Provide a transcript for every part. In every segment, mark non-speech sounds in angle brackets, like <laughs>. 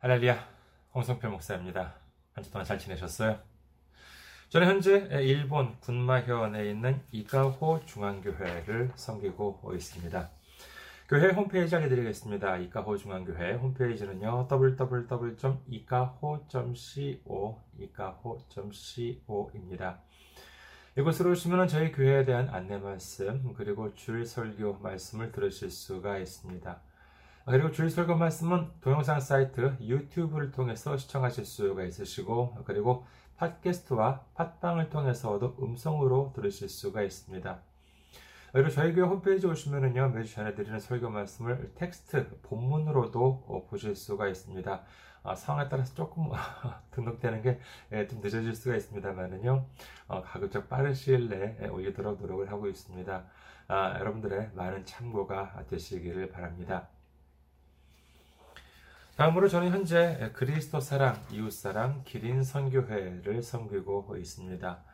할렐루야, 홍성필 목사입니다. 한 주 동안 잘 지내셨어요? 저는 현재 일본 군마현에 있는 이카호 중앙교회를 섬기고 있습니다. 교회 홈페이지 알려드리겠습니다. 이카호 중앙교회 홈페이지는요, www.ikaho.co, ikaho.co입니다. 이곳으로 오시면 저희 교회에 대한 안내 말씀, 그리고 주일 설교 말씀을 들으실 수가 있습니다. 그리고 주일 설교 말씀은 동영상 사이트 유튜브를 통해서 시청하실 수가 있으시고, 그리고 팟캐스트와 팟빵을 통해서도 음성으로 들으실 수가 있습니다. 그리고 저희 교회 홈페이지 오시면은요, 매주 전해드리는 설교 말씀을 텍스트, 본문으로도 보실 수가 있습니다. 아, 상황에 따라서 조금 <laughs> 등록되는 게좀 예, 늦어질 수가 있습니다만은요, 어, 가급적 빠른 시일 내에 올리도록 노력을 하고 있습니다. 아, 여러분들의 많은 참고가 되시기를 바랍니다. 다음으로 저는 현재 그리스도 사랑, 이웃 사랑, 기린 선교회를 섬기고 있습니다.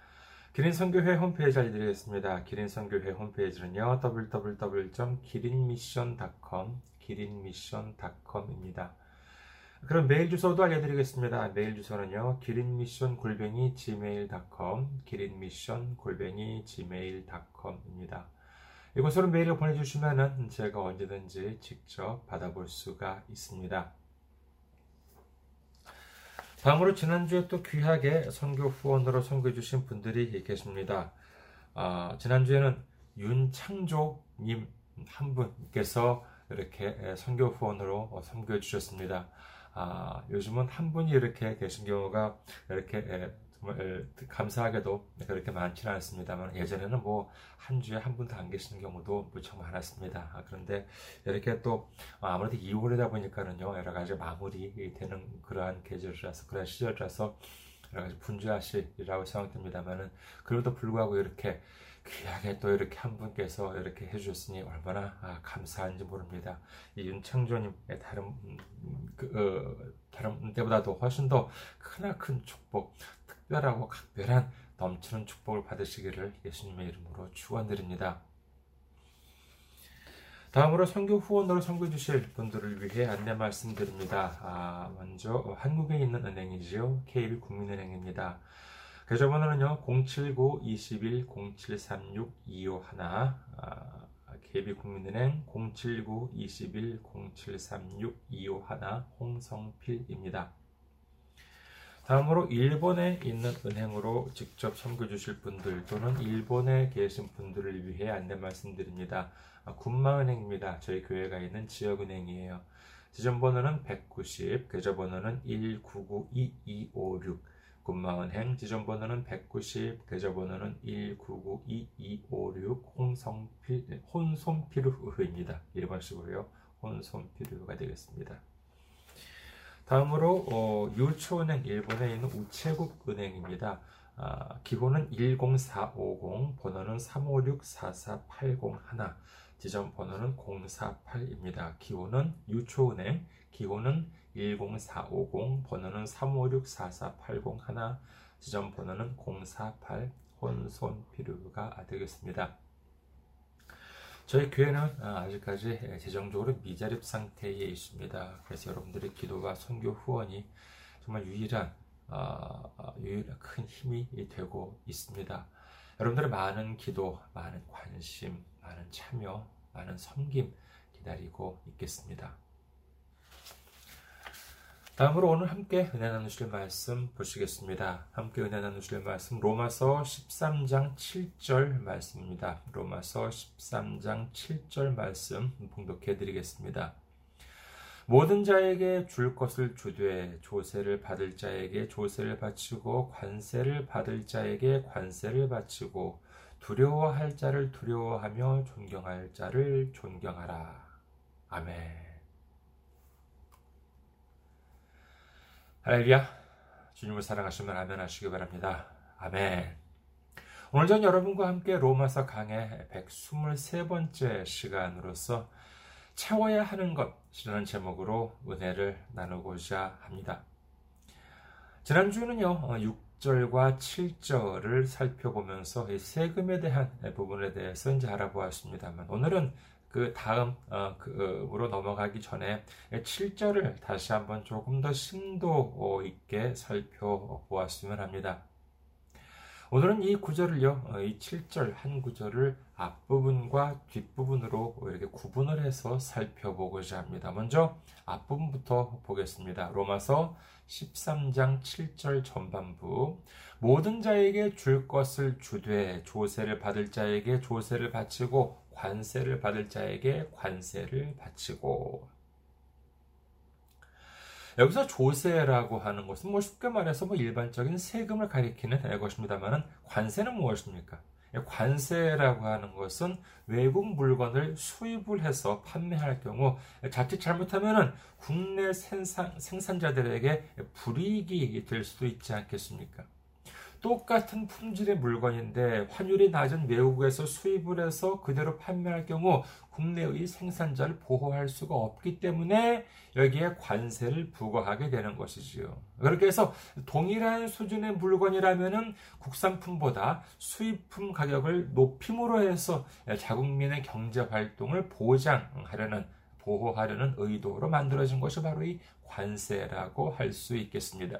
기린 선교회 홈페이지 알려드리겠습니다. 기린 선교회 홈페이지는요, www.기린미션.com, 기린미션.com입니다. 그럼 메일 주소도 알려드리겠습니다. 메일 주소는요, 기린미션 골뱅이 gmail.com, 기린미션 골뱅이 gmail.com입니다. 이곳으로 메일을 보내주시면 제가 언제든지 직접 받아볼 수가 있습니다. 다음으로 지난주에 또 귀하게 선교 후원으로 선교해 주신 분들이 계십니다. 아, 지난주에는 윤창조님 한 분께서 이렇게 선교 후원으로 선교해 주셨습니다. 아, 요즘은 한 분이 이렇게 계신 경우가 이렇게 정말 감사하게도 그렇게 많지는 않습니다만 예전에는 뭐 한 주에 한 분도 안 계시는 경우도 무척 많았습니다. 아, 그런데 이렇게 또 아무래도 2월이다 보니까는요 여러 가지 마무리 되는 그러한 계절이라서 그러한 시절이라서 여러 가지 분주하시리라고 생각됩니다만은 그럼에도 불구하고 이렇게 귀하게 또 이렇게 한 분께서 이렇게 해주셨으니 얼마나 아, 감사한지 모릅니다. 이 윤창조님의 다른 그, 어, 다른 때보다도 훨씬 더 크나큰 축복, 특별하고 각별한 넘치는 축복을 받으시기를 예수님의 이름으로 축원드립니다. 다음으로 선교 후원으로 선교 주실 분들을 위해 안내 말씀드립니다. 아, 먼저 한국에 있는 은행이지요. KB 국민은행입니다. 계좌번호는요 079-21-0736-251 아, KB국민은행 079-21-0736-251 홍성필입니다. 다음으로 일본에 있는 은행으로 직접 섬겨 주실 분들 또는 일본에 계신 분들을 위해 안내 말씀드립니다. 아, 군마은행입니다. 저희 교회가 있는 지역은행이에요. 지점번호는 190, 계좌번호는 1992256, 군마은행 지점번호는 190, 계좌번호는 1992256 홍성필, 혼손필우입니다. 1번씩으로요. 혼손필우가 되겠습니다. 다음으로 어, 유초은행 일본에 있는 우체국 은행입니다. 아, 기호는 10450, 번호는 356-44801, 지점 번호는 048입니다. 기호는 유초은행, 기호는 10450, 번호는 356-44801, 지점 번호는 048, 혼손 필요가 되겠습니다. 저희 교회는 아, 아직까지 재정적으로 미자립 상태에 있습니다. 그래서 여러분들의 기도와 선교 후원이 정말 유일한 어, 유일한 큰 힘이 되고 있습니다. 여러분들의 많은 기도, 많은 관심, 많은 참여, 많은 섬김 기다리고 있겠습니다. 다음으로 오늘 함께 은혜 나누실 말씀 보시겠습니다. 함께 은혜 나누실 말씀 로마서 13장 7절 말씀입니다. 로마서 13장 7절 말씀 봉독해 드리겠습니다. 모든 자에게 줄 것을 주되 조세를 받을 자에게 조세를 바치고 관세를 받을 자에게 관세를 바치고 두려워할 자를 두려워하며 존경할 자를 존경하라. 아멘. 할렐루야. 주님을 사랑하시면 아멘 하시기 바랍니다. 아멘. 오늘 전 여러분과 함께 로마서 강의 123번째 시간으로서 채워야 하는 것이라는 제목으로 은혜를 나누고자 합니다. 지난주는요, 6절과 7절을 살펴보면서 세금에 대한 부분에 대해서 이제 알아보았습니다만, 오늘은 그 다음으로 넘어가기 전에 7절을 다시 한번 조금 더 심도 있게 살펴보았으면 합니다. 오늘은 이 구절을요, 어, 이 7절 한 구절을 앞부분과 뒷부분으로 이렇게 구분을 해서 살펴보고자 합니다. 먼저 앞부분부터 보겠습니다. 로마서 13장 7절 전반부. 모든 자에게 줄 것을 주되 조세를 받을 자에게 조세를 바치고 관세를 받을 자에게 관세를 바치고 여기서 조세라고 하는 것은 뭐 쉽게 말해서 뭐 일반적인 세금을 가리키는 것입니다만은 관세는 무엇입니까? 관세라고 하는 것은 외국 물건을 수입을 해서 판매할 경우 자칫 잘못하면은 국내 생산, 생산자들에게 불이익이 될 수도 있지 않겠습니까? 똑같은 품질의 물건인데 환율이 낮은 외국에서 수입을 해서 그대로 판매할 경우 국내의 생산자를 보호할 수가 없기 때문에 여기에 관세를 부과하게 되는 것이지요. 그렇게 해서 동일한 수준의 물건이라면은 국산품보다 수입품 가격을 높임으로 해서 자국민의 경제 활동을 보장하려는 보호하려는 의도로 만들어진 것이 바로 이 관세라고 할 수 있겠습니다.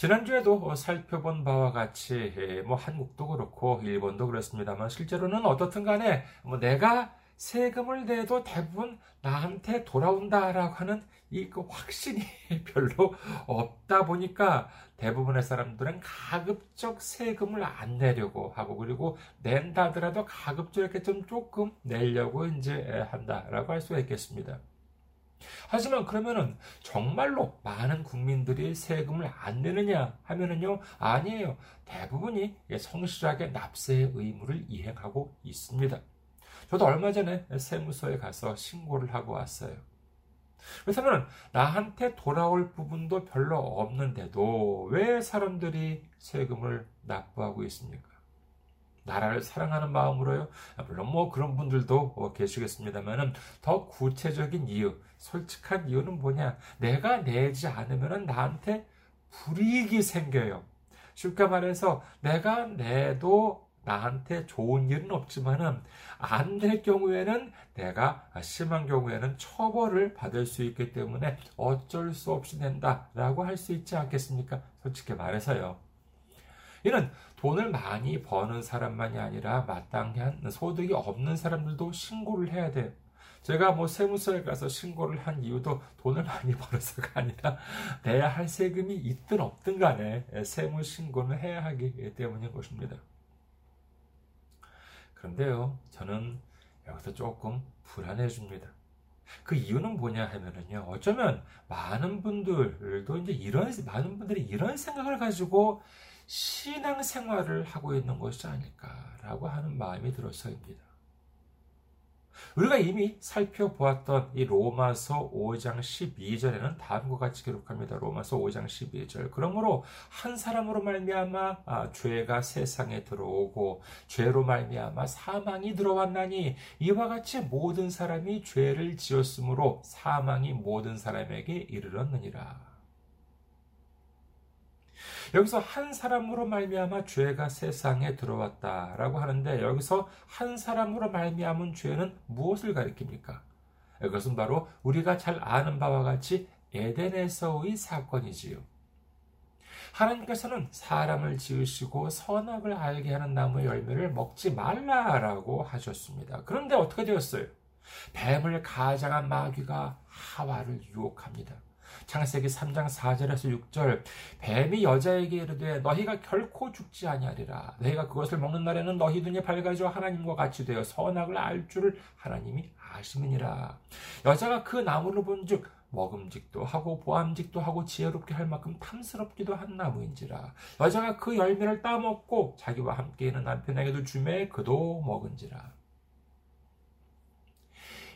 지난주에도 살펴본 바와 같이 예, 뭐 한국도 그렇고 일본도 그렇습니다만 실제로는 어떻든 간에 뭐 내가 세금을 내도 대부분 나한테 돌아온다라고 하는 이그 확신이 <laughs> 별로 없다 보니까 대부분의 사람들은 가급적 세금을 안 내려고 하고 그리고 낸다 하더라도 가급적 이렇게 좀 조금 내려고 이제 한다라고 할 수가 있겠습니다. 하지만 그러면은 정말로 많은 국민들이 세금을 안 내느냐 하면은요, 아니에요. 대부분이 성실하게 납세의 의무를 이행하고 있습니다. 저도 얼마 전에 세무서에 가서 신고를 하고 왔어요. 그렇다면 나한테 돌아올 부분도 별로 없는데도 왜 사람들이 세금을 납부하고 있습니까? 나라를 사랑하는 마음으로요. 물론 뭐 그런 분들도 계시겠습니다만은 더 구체적인 이유, 솔직한 이유는 뭐냐? 내가 내지 않으면 나한테 불이익이 생겨요. 쉽게 말해서 내가 내도 나한테 좋은 일은 없지만은 안 될 경우에는 내가 심한 경우에는 처벌을 받을 수 있기 때문에 어쩔 수 없이 낸다라고 할 수 있지 않겠습니까? 솔직히 말해서요. 이는 돈을 많이 버는 사람만이 아니라 마땅한 소득이 없는 사람들도 신고를 해야 돼요. 제가 뭐 세무서에 가서 신고를 한 이유도 돈을 많이 벌어서가 아니라 내야 할 세금이 있든 없든 간에 세무 신고는 해야 하기 때문인 것입니다. 그런데요, 저는 여기서 조금 불안해집니다. 그 이유는 뭐냐 하면은요, 어쩌면 많은 분들도 이제 이런, 많은 분들이 이런 생각을 가지고 신앙생활을 하고 있는 것이 아닐까라고 하는 마음이 들어서입니다. 우리가 이미 살펴보았던 이 로마서 5장 12절에는 다음과 같이 기록합니다. 로마서 5장 12절. 그러므로 한 사람으로 말미암아 아, 죄가 세상에 들어오고 죄로 말미암아 사망이 들어왔나니 이와 같이 모든 사람이 죄를 지었으므로 사망이 모든 사람에게 이르렀느니라. 여기서 한 사람으로 말미암아 죄가 세상에 들어왔다라고 하는데 여기서 한 사람으로 말미암은 죄는 무엇을 가리킵니까? 이것은 바로 우리가 잘 아는 바와 같이 에덴에서의 사건이지요. 하나님께서는 사람을 지으시고 선악을 알게 하는 나무의 열매를 먹지 말라라고 하셨습니다. 그런데 어떻게 되었어요? 뱀을 가장한 마귀가 하와를 유혹합니다. 창세기 3장 4절에서 6절 뱀이 여자에게 이르되 너희가 결코 죽지 아니하리라. 너희가 그것을 먹는 날에는 너희 눈이 밝아져 하나님과 같이 되어 선악을 알 줄을 하나님이 아시느니라. 여자가 그 나무를 본즉 먹음직도 하고 보암직도 하고 지혜롭게 할 만큼 탐스럽기도 한 나무인지라. 여자가 그 열매를 따먹고 자기와 함께 있는 남편에게도 주매 그도 먹은지라.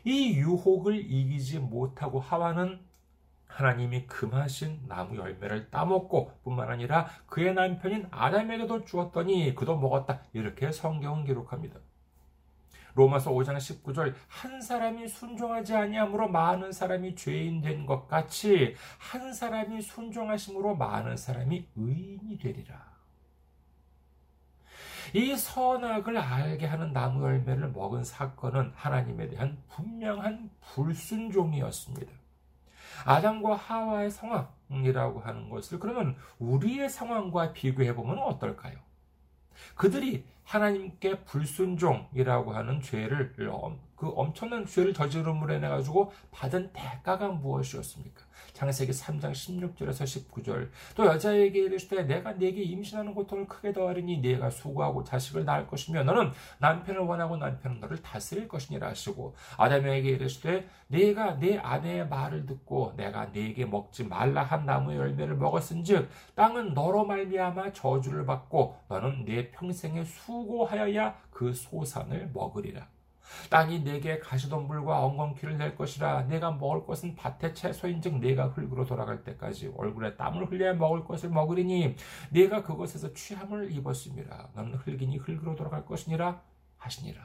이 유혹을 이기지 못하고 하와는 하나님이 금하신 나무 열매를 따먹고 뿐만 아니라 그의 남편인 아담에게도 주었더니 그도 먹었다. 이렇게 성경은 기록합니다. 로마서 5장 19절 한 사람이 순종하지 아니함으로 많은 사람이 죄인 된 것 같이 한 사람이 순종하심으로 많은 사람이 의인이 되리라. 이 선악을 알게 하는 나무 열매를 먹은 사건은 하나님에 대한 분명한 불순종이었습니다. 아담과 하와의 상황이라고 하는 것을 그러면 우리의 상황과 비교해 보면 어떨까요? 그들이 하나님께 불순종이라고 하는 죄를 그 엄청난 죄를 저지름으로 인해 가지고 받은 대가가 무엇이었습니까? 창세기 3장 16절에서 19절 또 여자에게 이르시되 내가 네게 임신하는 고통을 크게 더하리니 네가 수고하고 자식을 낳을 것이며 너는 남편을 원하고 남편은 너를 다스릴 것이니라 하시고 아담에게 이르시되 네가 네 아내의 말을 듣고 내가 네게 먹지 말라 한 나무의 열매를 먹었은즉 땅은 너로 말미암아 저주를 받고 너는 네 평생에 수고하여야 그 소산을 먹으리라 땅이 내게 가시덤불과 엉겅퀴를 낼 것이라 내가 먹을 것은 밭의 채소인즉 내가 흙으로 돌아갈 때까지 얼굴에 땀을 흘려야 먹을 것을 먹으리니 내가 그것에서 취함을 입었음이라. 너는 흙이니 흙으로 돌아갈 것이니라 하시니라.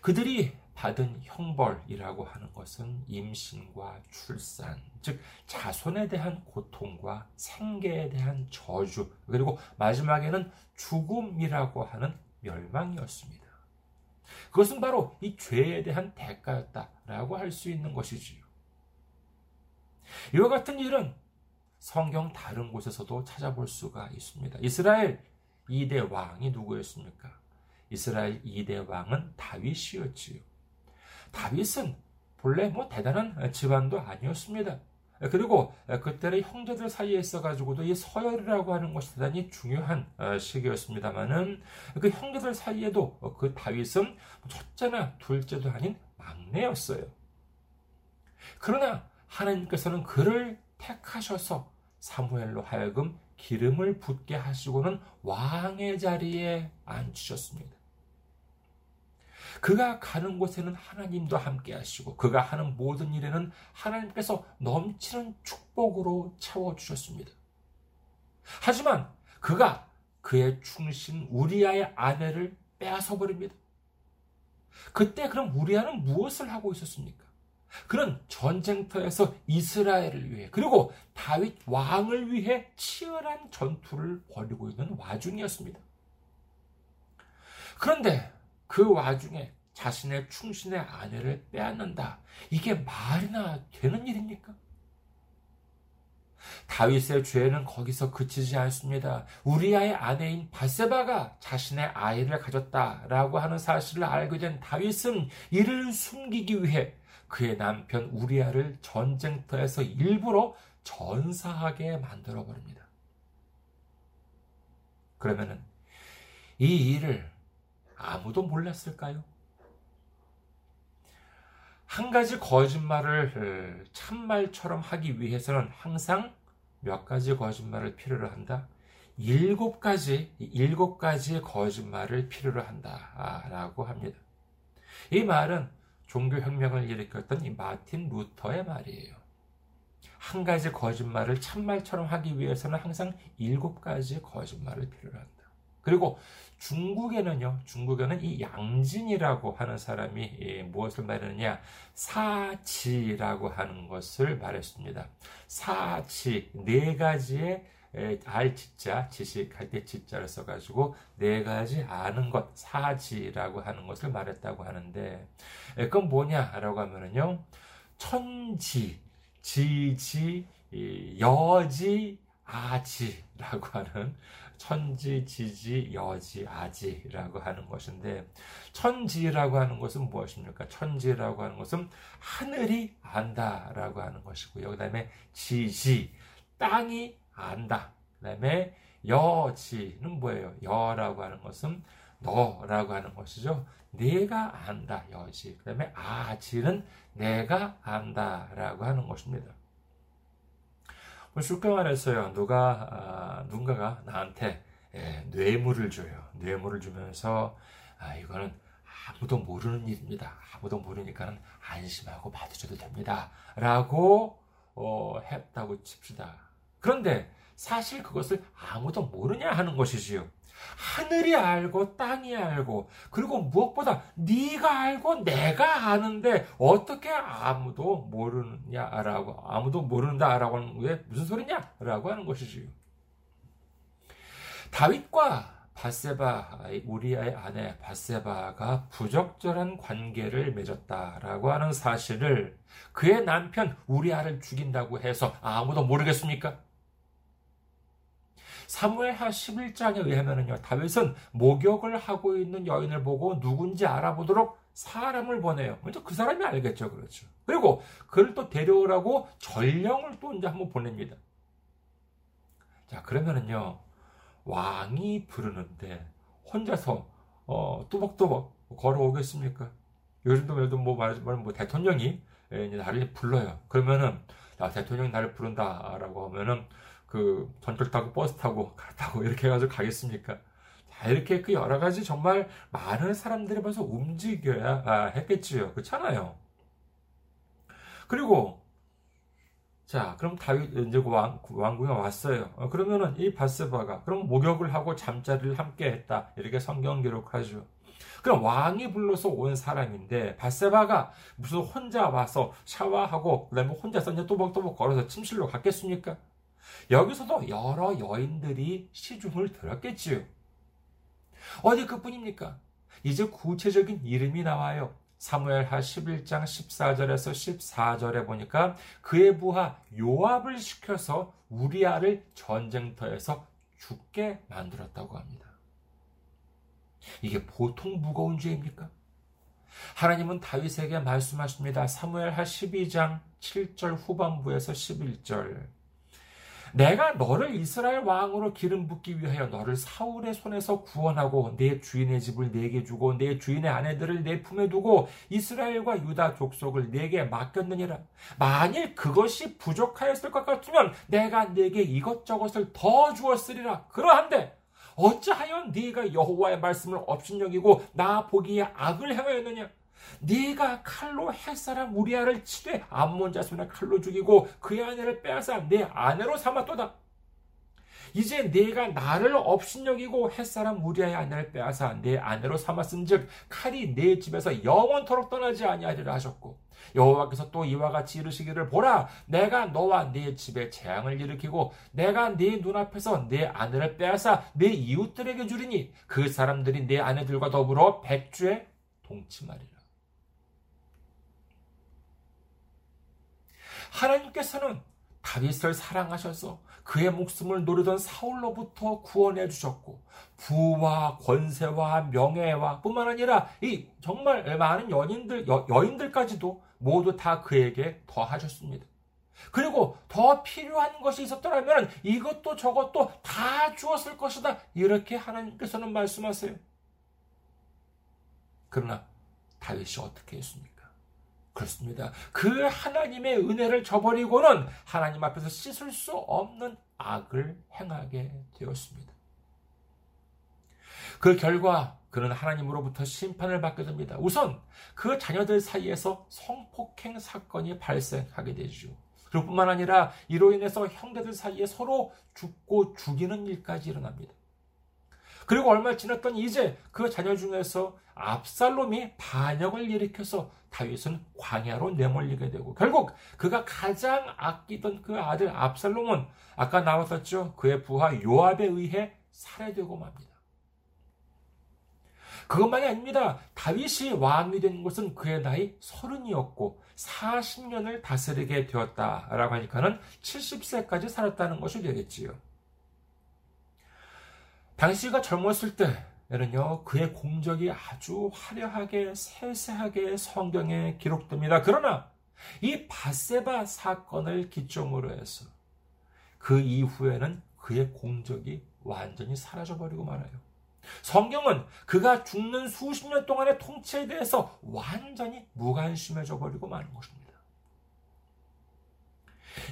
그들이 받은 형벌이라고 하는 것은 임신과 출산, 즉 자손에 대한 고통과 생계에 대한 저주, 그리고 마지막에는 죽음이라고 하는 멸망이었습니다. 그것은 바로 이 죄에 대한 대가였다라고 할 수 있는 것이지요. 이와 같은 일은 성경 다른 곳에서도 찾아볼 수가 있습니다. 이스라엘 2대 왕이 누구였습니까? 이스라엘 2대 왕은 다윗이었지요. 다윗은 본래 뭐 대단한 집안도 아니었습니다. 그리고 그때의 형제들 사이에 있어가지고도 이 서열이라고 하는 것이 대단히 중요한 어, 시기였습니다만은 그 형제들 사이에도 그 다윗은 첫째나 둘째도 아닌 막내였어요. 그러나 하나님께서는 그를 택하셔서 사무엘로 하여금 기름을 붓게 하시고는 왕의 자리에 앉히셨습니다. 그가 가는 곳에는 하나님도 함께 하시고 그가 하는 모든 일에는 하나님께서 넘치는 축복으로 채워 주셨습니다. 하지만 그가 그의 충신 우리아의 아내를 빼앗아 버립니다. 그때 그럼 우리아는 무엇을 하고 있었습니까? 그는 전쟁터에서 이스라엘을 위해 그리고 다윗 왕을 위해 치열한 전투를 벌이고 있는 와중이었습니다. 그런데 그 와중에 자신의 충신의 아내를 빼앗는다. 이게 말이나 되는 일입니까? 다윗의 죄는 거기서 그치지 않습니다. 우리아의 아내인 바세바가 자신의 아이를 가졌다라고 하는 사실을 알게 된 다윗은 이를 숨기기 위해 그의 남편 우리아를 전쟁터에서 일부러 전사하게 만들어 버립니다. 그러면은 이 일을 아무도 몰랐을까요? 한 가지 거짓말을 참말처럼 하기 위해서는 항상 몇 가지 거짓말을 필요로 한다. 일곱 가지, 일곱 가지의 거짓말을 필요로 한다 라고 합니다. 이 말은 종교혁명을 일으켰던 이 마틴 루터의 말이에요. 한 가지 거짓말을 참말처럼 하기 위해서는 항상 일곱 가지 거짓말을 필요로 한다. 그리고 중국에는요, 중국에는 이 양진이라고 하는 사람이 예, 무엇을 말하느냐, 사지라고 하는 것을 말했습니다. 사지, 네 가지의 알 지자, 지식할 때 지자를 써가지고 네 가지 아는 것, 사지라고 하는 것을 말했다고 하는데, 그건 뭐냐라고 하면은요, 천지, 지지, 여지, 아지라고 하는 천지, 지지, 여지, 아지라고 하는 것인데 천지라고 하는 것은 무엇입니까? 천지라고 하는 것은 하늘이 안다라고 하는 것이고요. 그다음에 지지, 땅이 안다. 그다음에 여지는 뭐예요? 여라고 하는 것은 너라고 하는 것이죠. 내가 안다, 여지. 그 다음에 아지는 내가 안다라고 하는 것입니다. 뭐 쉽게 말해서요, 누가, 아, 누군가가 나한테 예, 뇌물을 줘요. 뇌물을 주면서, 아, 이거는 아무도 모르는 일입니다. 아무도 모르니까는 안심하고 받으셔도 됩니다. 라고, 어, 했다고 칩시다. 그런데 사실 그것을 아무도 모르냐 하는 것이지요. 하늘이 알고 땅이 알고 그리고 무엇보다 네가 알고 내가 아는데 어떻게 아무도 모르느냐라고 아무도 모른다라고 하는 게 무슨 소리냐라고 하는 것이지요. 다윗과 바세바 우리아의 아내 바세바가 부적절한 관계를 맺었다라고 하는 사실을 그의 남편 우리아를 죽인다고 해서 아무도 모르겠습니까? 사무엘하 11장에 의하면요 다윗은 목욕을 하고 있는 여인을 보고 누군지 알아보도록 사람을 보내요. 먼저 그 사람이 알겠죠, 그렇죠. 그리고 그를 또 데려오라고 전령을 또 이제 한번 보냅니다. 자, 그러면은요, 왕이 부르는데 혼자서 어, 뚜벅뚜벅 걸어오겠습니까? 요즘도 예를 뭐 말하자면 뭐 대통령이 예, 나를 불러요. 그러면은 야, 대통령이 나를 부른다라고 하면은 그 전철 타고 버스 타고 가 타고 이렇게 해가지고 가겠습니까? 자, 이렇게 그 여러 가지 정말 많은 사람들이 벌써 움직여야 아, 했겠지요. 그렇잖아요. 그리고 자, 그럼 다윗 이제 왕 왕궁에 왔어요. 어, 그러면은 이 바스바가 그럼 목욕을 하고 잠자리를 함께 했다. 이렇게 성경 기록하죠. 그럼 왕이 불러서 온 사람인데 바세바가 무슨 혼자 와서 샤워하고 그다음에 혼자서 이제 또박또박 걸어서 침실로 갔겠습니까? 여기서도 여러 여인들이 시중을 들었겠지요. 어디 그뿐입니까? 이제 구체적인 이름이 나와요. 사무엘하 11장 14절에서 14절에 보니까 그의 부하 요압을 시켜서 우리아를 전쟁터에서 죽게 만들었다고 합니다. 이게 보통 무거운 죄입니까? 하나님은 다윗에게 말씀하십니다. 사무엘하 12장 7절 후반부에서 11절. 내가 너를 이스라엘 왕으로 기름 붓기 위하여 너를 사울의 손에서 구원하고 내 주인의 집을 내게 주고 내 주인의 아내들을 내 품에 두고 이스라엘과 유다 족속을 내게 맡겼느니라. 만일 그것이 부족하였을 것 같으면 내가 내게 이것저것을 더 주었으리라. 그러한데 어찌하여 네가 여호와의 말씀을 업신여기고 나 보기에 악을 행하였느냐? 네가 칼로 햇사람 우리아를 치되 암몬 자손의 칼로 죽이고 그의 아내를 빼앗아 내 아내로 삼았도다. 이제 네가 나를 업신여기고 햇사람 우리아의 아내를 빼앗아 내 아내로 삼았은즉 칼이 내 집에서 영원토록 떠나지 아니하리라 하셨고 여호와께서 또 이와 같이 이르시기를 보라 내가 너와 네 집에 재앙을 일으키고 내가 네 눈앞에서 내 아내를 빼앗아 내 이웃들에게 주리니 그 사람들이 내 아내들과 더불어 백주에 동침하리라 하나님께서는 다윗을 사랑하셔서 그의 목숨을 노리던 사울로부터 구원해 주셨고 부와 권세와 명예와 뿐만 아니라 이 정말 많은 연인들 여, 여인들까지도 모두 다 그에게 더하셨습니다. 그리고 더 필요한 것이 있었더라면 이것도 저것도 다 주었을 것이다. 이렇게 하나님께서는 말씀하세요. 그러나 다윗이 어떻게 했습니까? 그렇습니다. 그 하나님의 은혜를 저버리고는 하나님 앞에서 씻을 수 없는 악을 행하게 되었습니다. 그 결과 그는 하나님으로부터 심판을 받게 됩니다. 우선 그 자녀들 사이에서 성폭행 사건이 발생하게 되죠. 그리고 뿐만 아니라 이로 인해서 형제들 사이에 서로 죽고 죽이는 일까지 일어납니다. 그리고 얼마 지났더니 이제 그 자녀 중에서 압살롬이 반역을 일으켜서 다윗은 광야로 내몰리게 되고 결국 그가 가장 아끼던 그 아들 압살롬은 아까 나왔었죠. 그의 부하 요압에 의해 살해되고 맙니다. 그것만이 아닙니다. 다윗이 왕이 된 것은 그의 나이 서른이었고 40년을 다스리게 되었다라고 하니까는 70세까지 살았다는 것이 되겠지요. 당시가 젊었을 때에 는요, 그의 공적이 아주 화려하게, 세세하게 성경에 기록됩니다. 그러나 이 바세바 사건을 기점으로 해서 그 이후에는 그의 공적이 완전히 사라져버리고 말아요. 성경은 그가 죽는 수십 년 동안의 통치에 대해서 완전히 무관심해져 버리고 마는 것입니다.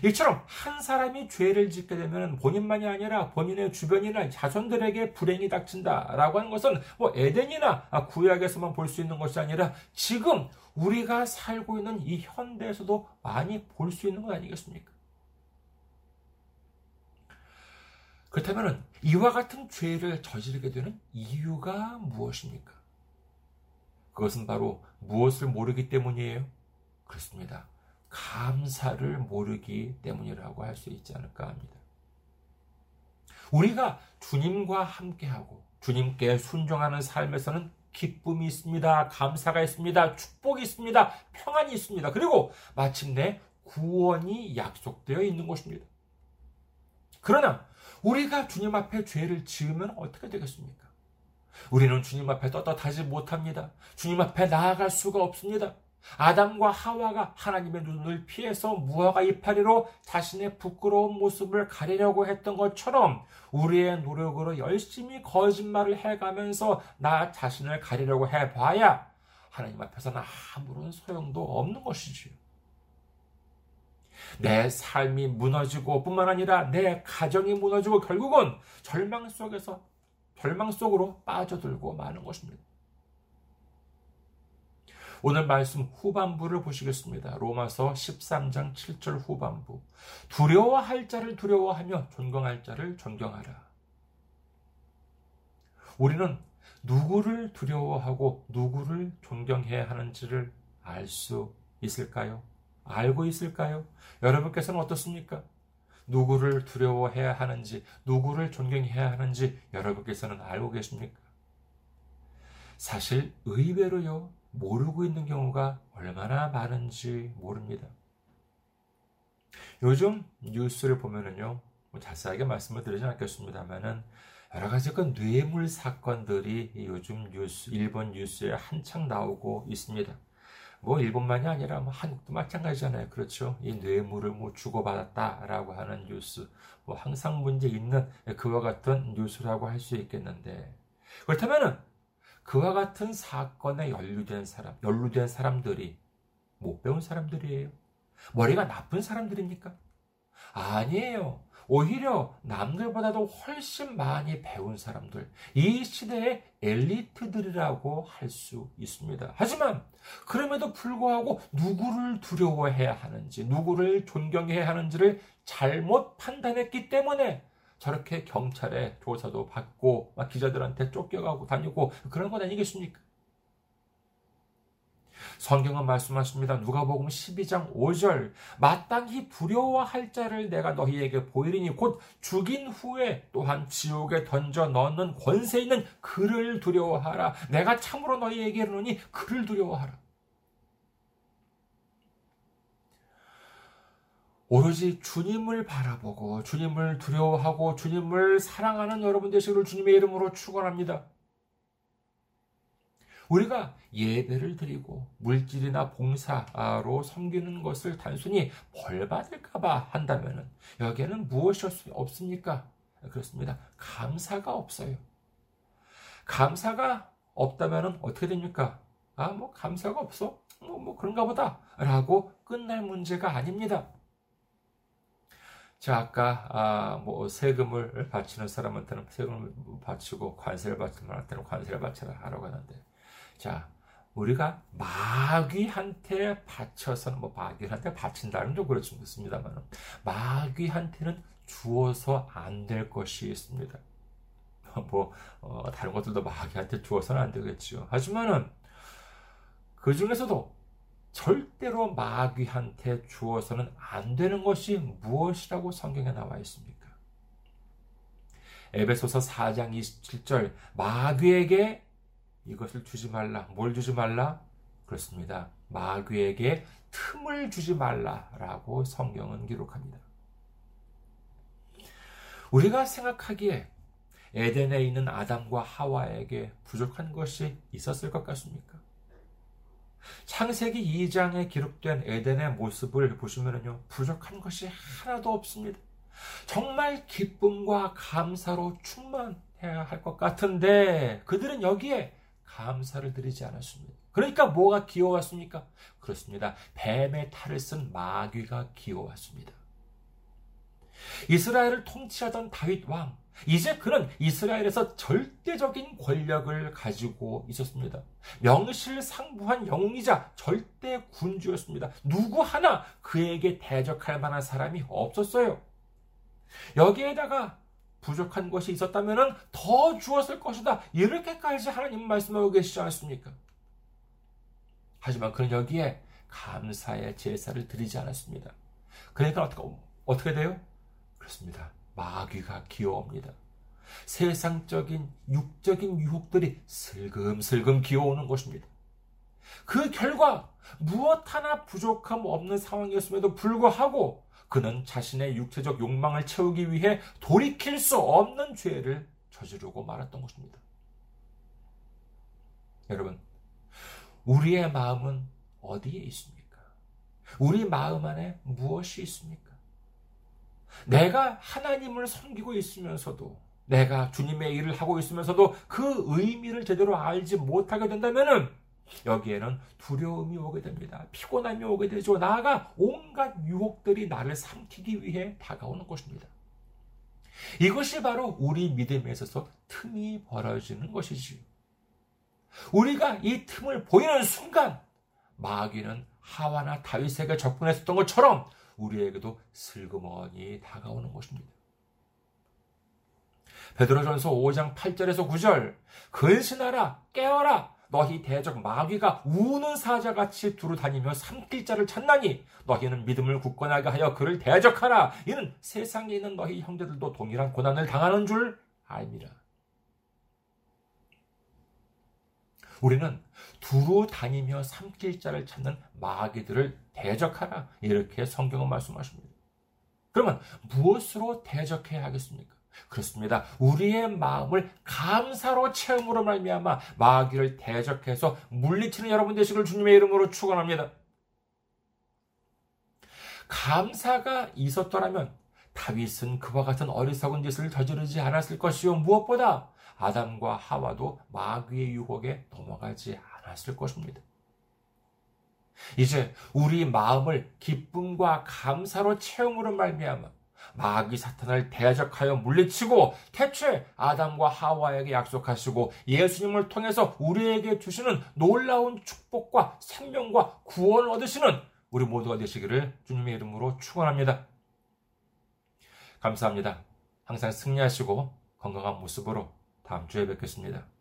이처럼 한 사람이 죄를 짓게 되면 본인만이 아니라 본인의 주변이나 자손들에게 불행이 닥친다라고 하는 것은 뭐 에덴이나 구약에서만 볼 수 있는 것이 아니라 지금 우리가 살고 있는 이 현대에서도 많이 볼 수 있는 것 아니겠습니까? 그렇다면 이와 같은 죄를 저지르게 되는 이유가 무엇입니까? 그것은 바로 무엇을 모르기 때문이에요. 그렇습니다. 감사를 모르기 때문이라고 할 수 있지 않을까 합니다. 우리가 주님과 함께하고 주님께 순종하는 삶에서는 기쁨이 있습니다. 감사가 있습니다. 축복이 있습니다. 평안이 있습니다. 그리고 마침내 구원이 약속되어 있는 것입니다. 그러나 우리가 주님 앞에 죄를 지으면 어떻게 되겠습니까? 우리는 주님 앞에 떳떳하지 못합니다. 주님 앞에 나아갈 수가 없습니다. 아담과 하와가 하나님의 눈을 피해서 무화과 이파리로 자신의 부끄러운 모습을 가리려고 했던 것처럼 우리의 노력으로 열심히 거짓말을 해가면서 나 자신을 가리려고 해봐야 하나님 앞에서는 아무런 소용도 없는 것이지요. 내 삶이 무너지고 뿐만 아니라 내 가정이 무너지고 결국은 절망 속에서 절망 속으로 빠져들고 마는 것입니다. 오늘 말씀 후반부를 보시겠습니다. 로마서 13장 7절 후반부. 두려워할 자를 두려워하며 존경할 자를 존경하라. 우리는 누구를 두려워하고 누구를 존경해야 하는지를 알 수 있을까요? 알고 있을까요? 여러분께서는 어떻습니까? 누구를 두려워해야 하는지, 누구를 존경해야 하는지 여러분께서는 알고 계십니까? 사실 의외로요, 모르고 있는 경우가 얼마나 많은지 모릅니다. 요즘 뉴스를 보면은요, 뭐 자세하게 말씀을 드리지 않겠습니다만은 여러 가지 그 뇌물 사건들이 요즘 뉴스, 일본 뉴스에 한창 나오고 있습니다. 뭐 일본만이 아니라 뭐 한국도 마찬가지잖아요. 그렇죠? 이 뇌물을 뭐 주고받았다라고 하는 뉴스, 뭐 항상 문제 있는 그와 같은 뉴스라고 할 수 있겠는데 그렇다면은 그와 같은 사건에 연루된 사람, 연루된 사람들이 못 배운 사람들이에요. 머리가 나쁜 사람들입니까? 아니에요. 오히려 남들보다도 훨씬 많이 배운 사람들, 이 시대의 엘리트들이라고 할 수 있습니다. 하지만, 그럼에도 불구하고 누구를 두려워해야 하는지, 누구를 존경해야 하는지를 잘못 판단했기 때문에 저렇게 경찰에 조사도 받고 막 기자들한테 쫓겨가고 다니고 그런 것 아니겠습니까? 성경은 말씀하십니다. 누가복음 12장 5절 마땅히 두려워할 자를 내가 너희에게 보이리니 곧 죽인 후에 또한 지옥에 던져 넣는 권세 있는 그를 두려워하라. 내가 참으로 너희에게 이르노니 그를 두려워하라. 오로지 주님을 바라보고 주님을 두려워하고 주님을 사랑하는 여러분 되시기를 주님의 이름으로 축원합니다. 우리가 예배를 드리고 물질이나 봉사로 섬기는 것을 단순히 벌 받을까봐 한다면 여기에는 무엇이 없습니까? 그렇습니다. 감사가 없어요. 감사가 없다면 어떻게 됩니까? 아, 뭐, 감사가 없어? 뭐, 뭐, 그런가 보다. 라고 끝날 문제가 아닙니다. 자, 아까, 아, 뭐, 세금을 바치는 사람한테는 세금을 바치고 관세를 바치는 사람한테는 관세를 바쳐라. 라고 하는데. 자, 우리가 마귀한테 바쳐서는, 뭐, 마귀한테 바친다는 좀 그렇습니다만, 마귀한테는 주어서 안 될 것이 있습니다. <laughs> 뭐, 어, 다른 것들도 마귀한테 주어서는 안 되겠죠. 하지만은, 그 중에서도 절대로 마귀한테 주어서는 안 되는 것이 무엇이라고 성경에 나와 있습니까? 에베소서 4장 27절 마귀에게 이것을 주지 말라. 뭘 주지 말라? 그렇습니다. 마귀에게 틈을 주지 말라라고 성경은 기록합니다. 우리가 생각하기에 에덴에 있는 아담과 하와에게 부족한 것이 있었을 것 같습니까? 창세기 2장에 기록된 에덴의 모습을 보시면요. 부족한 것이 하나도 없습니다. 정말 기쁨과 감사로 충만해야 할 것 같은데 그들은 여기에 감사를 드리지 않았습니다. 그러니까 뭐가 기어왔습니까? 그렇습니다. 뱀의 탈을 쓴 마귀가 기어왔습니다. 이스라엘을 통치하던 다윗 왕, 이제 그는 이스라엘에서 절대적인 권력을 가지고 있었습니다. 명실상부한 영웅이자 절대 군주였습니다. 누구 하나 그에게 대적할 만한 사람이 없었어요. 여기에다가 부족한 것이 있었다면 더 주었을 것이다. 이렇게까지 하나님 말씀하고 계시지 않습니까? 하지만 그는 여기에 감사의 제사를 드리지 않았습니다. 그러니까 어떻게, 어떻게 돼요? 그렇습니다. 마귀가 기어옵니다. 세상적인 육적인 유혹들이 슬금슬금 기어오는 것입니다. 그 결과 무엇 하나 부족함 없는 상황이었음에도 불구하고 그는 자신의 육체적 욕망을 채우기 위해 돌이킬 수 없는 죄를 저지르고 말았던 것입니다. 여러분, 우리의 마음은 어디에 있습니까? 우리 마음 안에 무엇이 있습니까? 내가 하나님을 섬기고 있으면서도 내가 주님의 일을 하고 있으면서도 그 의미를 제대로 알지 못하게 된다면은 여기에는 두려움이 오게 됩니다. 피곤함이 오게 되죠. 나아가 온갖 유혹들이 나를 삼키기 위해 다가오는 것입니다. 이것이 바로 우리 믿음에 있어서 틈이 벌어지는 것이지요. 우리가 이 틈을 보이는 순간 마귀는 하와나 다윗에게 접근했었던 것처럼 우리에게도 슬그머니 다가오는 것입니다. 베드로전서 5장 8절에서 9절 근신하라 깨어라. 너희 대적 마귀가 우는 사자같이 두루 다니며 삼킬 자를 찾나니 너희는 믿음을 굳건하게 하여 그를 대적하라. 이는 세상에 있는 너희 형제들도 동일한 고난을 당하는 줄 알미라. 우리는 두루 다니며 삼킬 자를 찾는 마귀들을 대적하라. 이렇게 성경은 말씀하십니다. 그러면 무엇으로 대적해야 하겠습니까? 그렇습니다. 우리의 마음을 감사로 체험으로 말미암아 마귀를 대적해서 물리치는 여러분 되시길 주님의 이름으로 축원합니다. 감사가 있었더라면 다윗은 그와 같은 어리석은 짓을 저지르지 않았을 것이요 무엇보다 아담과 하와도 마귀의 유혹에 넘어가지 않았을 것입니다. 이제 우리 마음을 기쁨과 감사로 채움으로 말미암아 마귀 사탄을 대적하여 물리치고 태초에 아담과 하와에게 약속하시고 예수님을 통해서 우리에게 주시는 놀라운 축복과 생명과 구원을 얻으시는 우리 모두가 되시기를 주님의 이름으로 축원합니다. 감사합니다. 항상 승리하시고 건강한 모습으로 다음 주에 뵙겠습니다.